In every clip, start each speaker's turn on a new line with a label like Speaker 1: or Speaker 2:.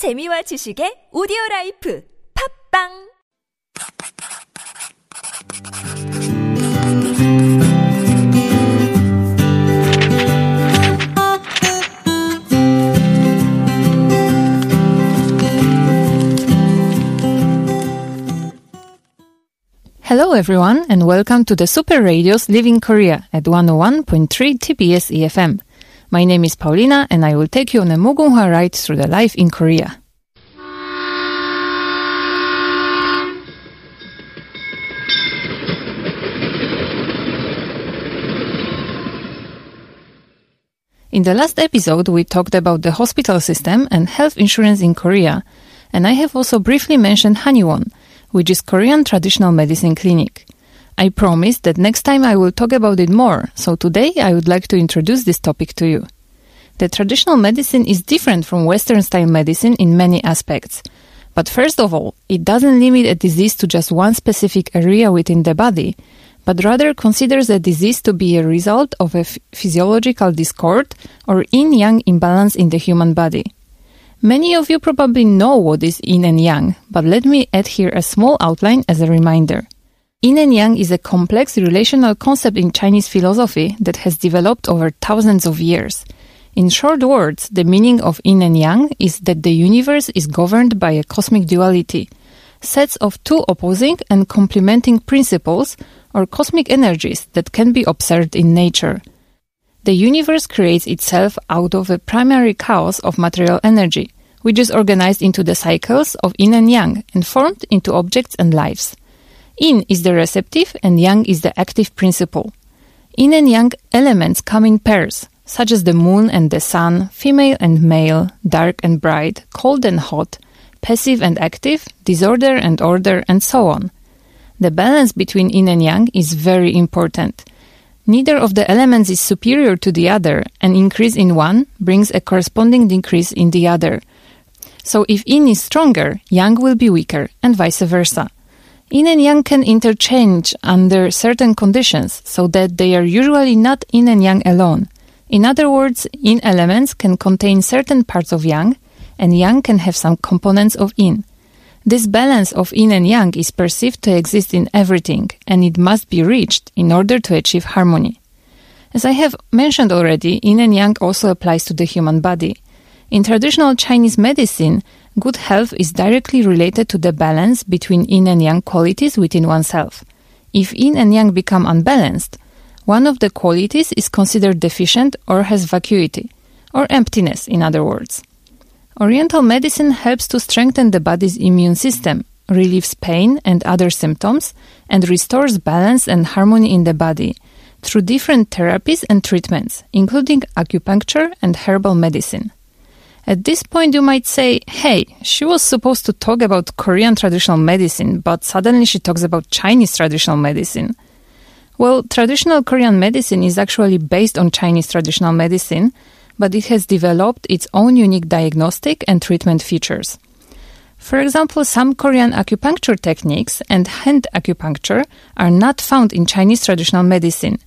Speaker 1: 재미와 지식의 오디오 라이프 팝빵
Speaker 2: Hello everyone and welcome to the Super Radio's Living Korea at 101.3 TBS EFM. My name is Paulina and I will take you on a Mugunghwa ride through the life in Korea. In the last episode, we talked about the hospital system and health insurance in Korea, and I have also briefly mentioned Haniwon, which is Korean traditional medicine clinic. I promised that next time I will talk about it more, so today I would like to introduce this topic to you. The traditional medicine is different from Western style medicine in many aspects. But first of all, it doesn't limit a disease to just one specific area within the body, but rather considers a disease to be a result of a physiological discord or yin yang imbalance in the human body. Many of you probably know what is yin and yang, but let me add here a small outline as a reminder. Yin and yang is a complex relational concept in Chinese philosophy that has developed over thousands of years. In short words, the meaning of yin and yang is that the universe is governed by a cosmic duality, sets of two opposing and complementing principles or cosmic energies that can be observed in nature. The universe creates itself out of a primary cause of material energy, which is organized into the cycles of yin and yang and formed into objects and lives. Yin is the receptive and yang is the active principle. Yin and yang elements come in pairs, such as the moon and the sun, female and male, dark and bright, cold and hot, passive and active, disorder and order, and so on. The balance between yin and yang is very important. Neither of the elements is superior to the other. An increase in one brings a corresponding decrease in the other. So if yin is stronger, yang will be weaker, and vice versa. Yin and yang can interchange under certain conditions, so that they are usually not yin and yang alone. In other words, yin elements can contain certain parts of yang, and yang can have some components of yin. This balance of yin and yang is perceived to exist in everything, and it must be reached in order to achieve harmony. As I have mentioned already, yin and yang also applies to the human body. In traditional Chinese medicine, good health is directly related to the balance between yin and yang qualities within oneself. If yin and yang become unbalanced, one of the qualities is considered deficient or has vacuity, or emptiness, in other words. Oriental medicine helps to strengthen the body's immune system, relieves pain and other symptoms, and restores balance and harmony in the body through different therapies and treatments, including acupuncture and herbal medicine. At this point, you might say, hey, she was supposed to talk about Korean traditional medicine, but suddenly she talks about Chinese traditional medicine. Well, traditional Korean medicine is actually based on Chinese traditional medicine, but it has developed its own unique diagnostic and treatment features. For example, some Korean acupuncture techniques and hand acupuncture are not found in Chinese traditional medicine.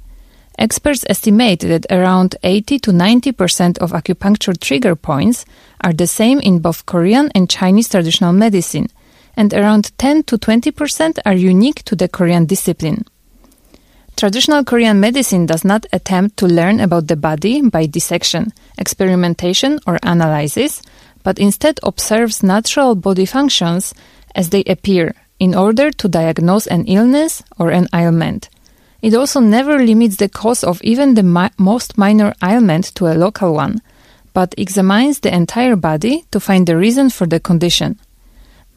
Speaker 2: Experts estimate that around 80 to 90% of acupuncture trigger points are the same in both Korean and Chinese traditional medicine, and around 10 to 20% are unique to the Korean discipline. Traditional Korean medicine does not attempt to learn about the body by dissection, experimentation, or analysis, but instead observes natural body functions as they appear in order to diagnose an illness or an ailment. It also never limits the cause of even the mi- most minor ailment to a local one, but examines the entire body to find the reason for the condition.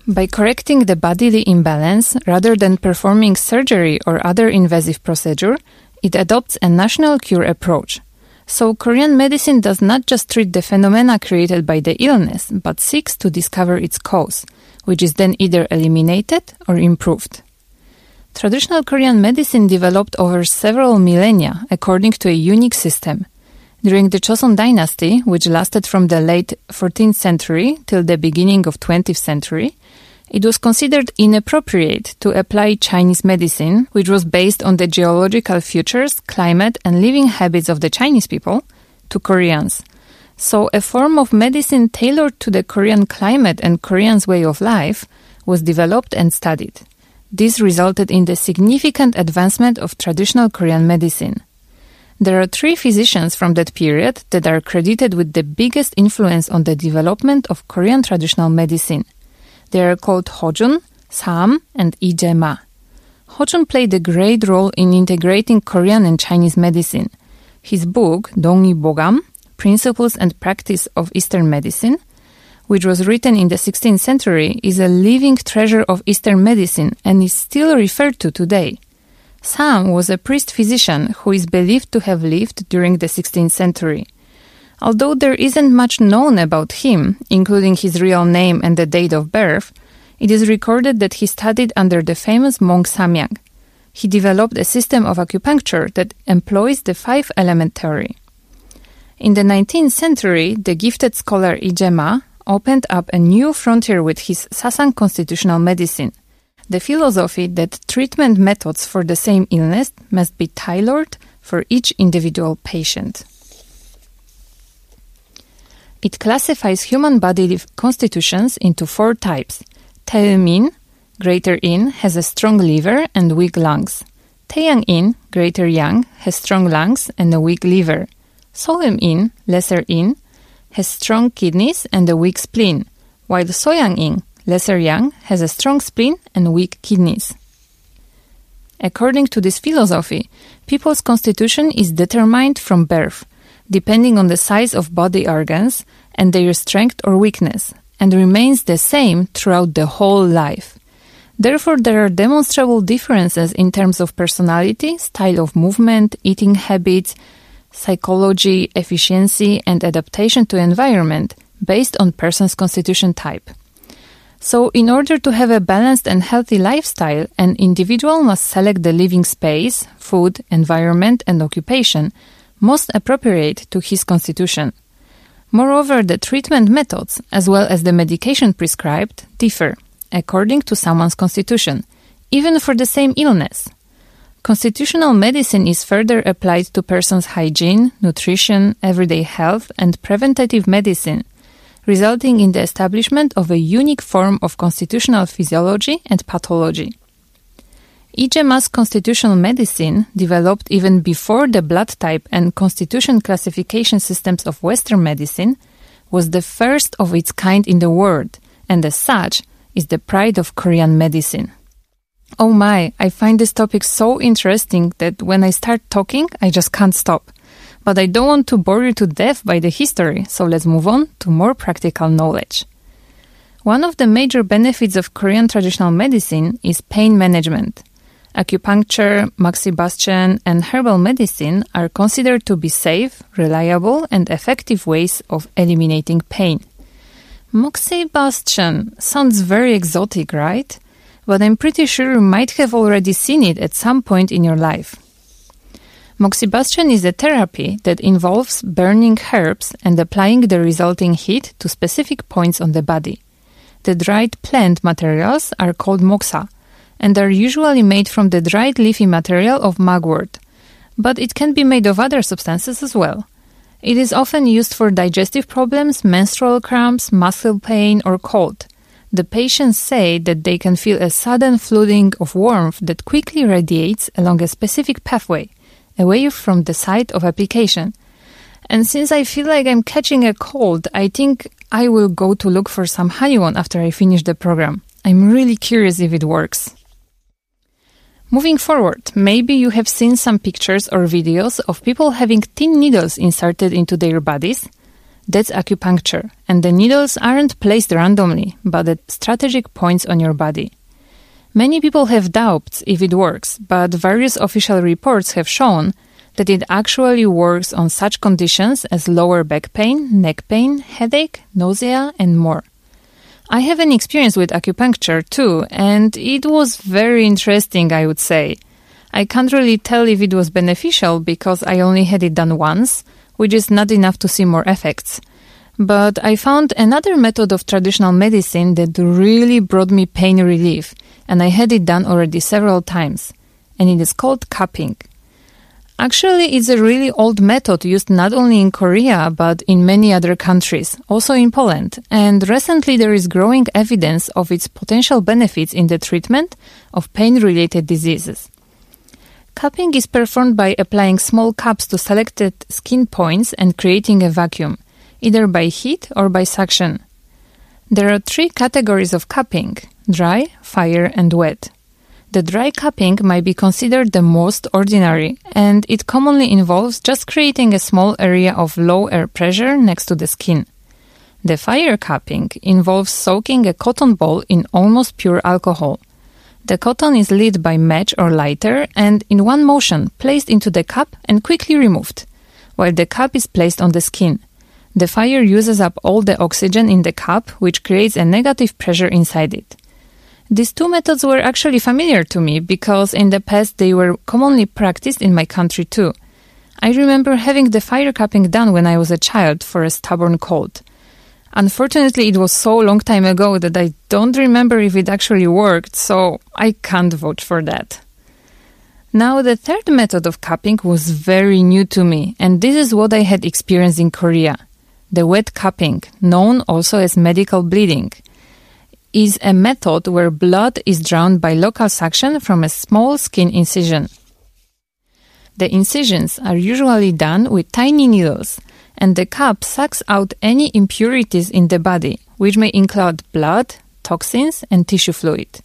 Speaker 2: By correcting the bodily imbalance rather than performing surgery or other invasive procedure, it adopts a national cure approach. So Korean medicine does not just treat the phenomena created by the illness, but seeks to discover its cause, which is then either eliminated or improved. Traditional Korean medicine developed over several millennia according to a unique system. During the Joseon dynasty, which lasted from the late 14th century till the beginning of 20th century, it was considered inappropriate to apply Chinese medicine, which was based on the geological features, climate, and living habits of the Chinese people, to Koreans. So, a form of medicine tailored to the Korean climate and Koreans' way of life was developed and studied. This resulted in the significant advancement of traditional Korean medicine. There are three physicians from that period that are credited with the biggest influence on the development of Korean traditional medicine. They are called Hojun, Sam, and Lee Jae-ma. Hojun played a great role in integrating Korean and Chinese medicine. His book, Dongui Bogam, Principles and Practice of Eastern Medicine, which was written in the 16th century, is a living treasure of Eastern medicine and is still referred to today. Sam was a priest physician who is believed to have lived during the 16th century. Although there isn't much known about him, including his real name and the date of birth, it is recorded that he studied under the famous monk Samyang. He developed a system of acupuncture that employs the five element theory. In the 19th century, the gifted scholar Lee Jae-ma opened up a new frontier with his Sasang constitutional medicine. The philosophy that treatment methods for the same illness must be tailored for each individual patient. It classifies human body constitutions into four types. Taemin, greater yin, has a strong liver and weak lungs. Taeyang yin, greater yang, has strong lungs and a weak liver. Solim yin, lesser yin, has strong kidneys and a weak spleen, while Soyang yin, lesser yang, has a strong spleen and weak kidneys. According to this philosophy, people's constitution is determined from birth, depending on the size of body organs and their strength or weakness, and remains the same throughout the whole life. Therefore, there are demonstrable differences in terms of personality, style of movement, eating habits, psychology, efficiency, and adaptation to environment based on person's constitution type. So, in order to have a balanced and healthy lifestyle, an individual must select the living space, food, environment, and occupation most appropriate to his constitution. Moreover, the treatment methods, as well as the medication prescribed, differ according to someone's constitution, even for the same illness. Constitutional medicine is further applied to person's hygiene, nutrition, everyday health, and preventative medicine, resulting in the establishment of a unique form of constitutional physiology and pathology. Lee constitutional medicine, developed even before the blood type and constitution classification systems of Western medicine, was the first of its kind in the world, and as such, is the pride of Korean medicine. Oh my, I find this topic so interesting that when I start talking, I just can't stop. But I don't want to bore you to death by the history, so let's move on to more practical knowledge. One of the major benefits of Korean traditional medicine is pain management. Acupuncture, moxibustion, and herbal medicine are considered to be safe, reliable, and effective ways of eliminating pain. Moxibustion sounds very exotic, right? But I'm pretty sure you might have already seen it at some point in your life. Moxibustion is a therapy that involves burning herbs and applying the resulting heat to specific points on the body. The dried plant materials are called moxa and are usually made from the dried leafy material of mugwort, but it can be made of other substances as well. It is often used for digestive problems, menstrual cramps, muscle pain, or cold. The patients say that they can feel a sudden flooding of warmth that quickly radiates along a specific pathway, away from the site of application. And since I feel like I'm catching a cold, I think I will go to look for some Haniwon after I finish the program. I'm really curious if it works. Moving forward, maybe you have seen some pictures or videos of people having thin needles inserted into their bodies that's acupuncture, and the needles aren't placed randomly, but at strategic points on your body. Many people have doubts if it works, but various official reports have shown that it actually works on such conditions as lower back pain, neck pain, headache, nausea, and more. I have an experience with acupuncture too, and it was very interesting, I would say. I can't really tell if it was beneficial because I only had it done once, which is not enough to see more effects. But I found another method of traditional medicine that really brought me pain relief, and I had it done already several times, and it is called cupping. Actually, it's a really old method used not only in Korea but in many other countries, also in Poland. And recently there is growing evidence of its potential benefits in the treatment of pain related diseases. Cupping is performed by applying small cups to selected skin points and creating a vacuum, either by heat or by suction. There are three categories of cupping dry, fire, and wet. The dry cupping might be considered the most ordinary, and it commonly involves just creating a small area of low air pressure next to the skin. The fire cupping involves soaking a cotton ball in almost pure alcohol. The cotton is lit by match or lighter and in one motion placed into the cup and quickly removed, while the cup is placed on the skin. The fire uses up all the oxygen in the cup, which creates a negative pressure inside it. These two methods were actually familiar to me because in the past they were commonly practiced in my country too. I remember having the fire cupping done when I was a child for a stubborn cold. Unfortunately, it was so long time ago that I don't remember if it actually worked, so I can't vote for that. Now, the third method of cupping was very new to me, and this is what I had experienced in Korea. The wet cupping, known also as medical bleeding is a method where blood is drawn by local suction from a small skin incision. The incisions are usually done with tiny needles, and the cup sucks out any impurities in the body, which may include blood, toxins, and tissue fluid.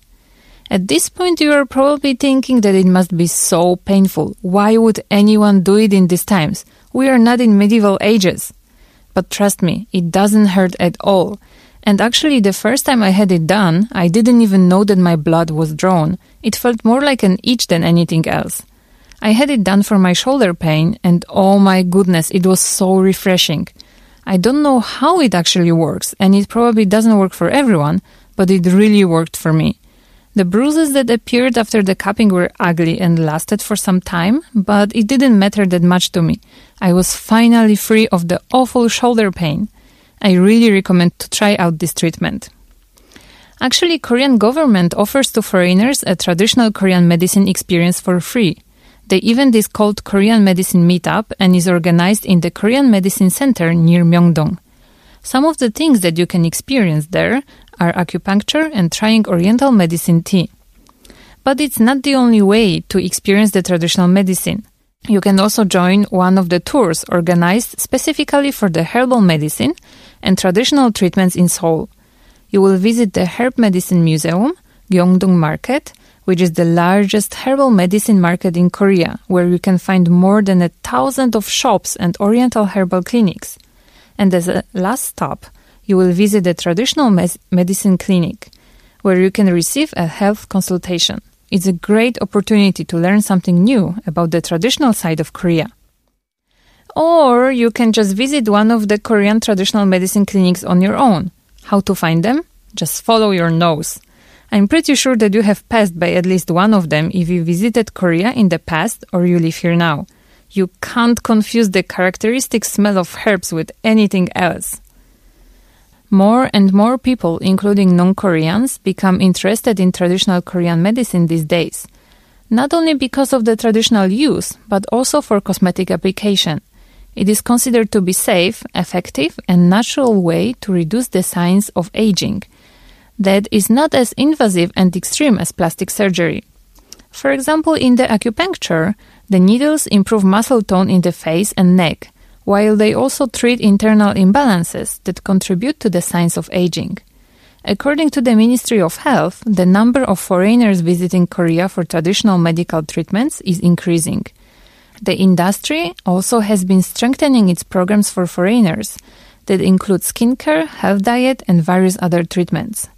Speaker 2: At this point, you are probably thinking that it must be so painful. Why would anyone do it in these times? We are not in medieval ages. But trust me, it doesn't hurt at all. And actually, the first time I had it done, I didn't even know that my blood was drawn. It felt more like an itch than anything else. I had it done for my shoulder pain, and oh my goodness, it was so refreshing. I don't know how it actually works, and it probably doesn't work for everyone, but it really worked for me. The bruises that appeared after the cupping were ugly and lasted for some time, but it didn't matter that much to me. I was finally free of the awful shoulder pain. I really recommend to try out this treatment. Actually, Korean government offers to foreigners a traditional Korean medicine experience for free. The event is called Korean Medicine Meetup and is organized in the Korean Medicine Center near Myeongdong. Some of the things that you can experience there are acupuncture and trying Oriental medicine tea. But it's not the only way to experience the traditional medicine. You can also join one of the tours organized specifically for the herbal medicine and traditional treatments in Seoul. You will visit the Herb Medicine Museum, Gyeongdong Market, which is the largest herbal medicine market in Korea, where you can find more than a thousand of shops and oriental herbal clinics. And as a last stop, you will visit the traditional mes- medicine clinic, where you can receive a health consultation. It's a great opportunity to learn something new about the traditional side of Korea. Or you can just visit one of the Korean traditional medicine clinics on your own. How to find them? Just follow your nose. I'm pretty sure that you have passed by at least one of them if you visited Korea in the past or you live here now. You can't confuse the characteristic smell of herbs with anything else. More and more people, including non Koreans, become interested in traditional Korean medicine these days. Not only because of the traditional use, but also for cosmetic application. It is considered to be safe, effective, and natural way to reduce the signs of aging. That is not as invasive and extreme as plastic surgery. For example, in the acupuncture, the needles improve muscle tone in the face and neck, while they also treat internal imbalances that contribute to the signs of aging. According to the Ministry of Health, the number of foreigners visiting Korea for traditional medical treatments is increasing. The industry also has been strengthening its programs for foreigners that include skincare, health diet, and various other treatments.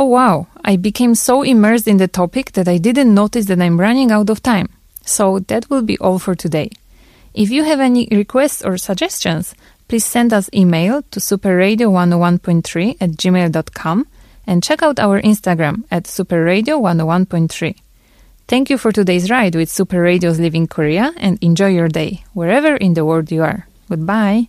Speaker 2: Oh wow, I became so immersed in the topic that I didn't notice that I'm running out of time. So that will be all for today. If you have any requests or suggestions, please send us email to superradio101.3 at gmail.com and check out our Instagram at superradio101.3. Thank you for today's ride with Super Radio's Living Korea and enjoy your day, wherever in the world you are. Goodbye.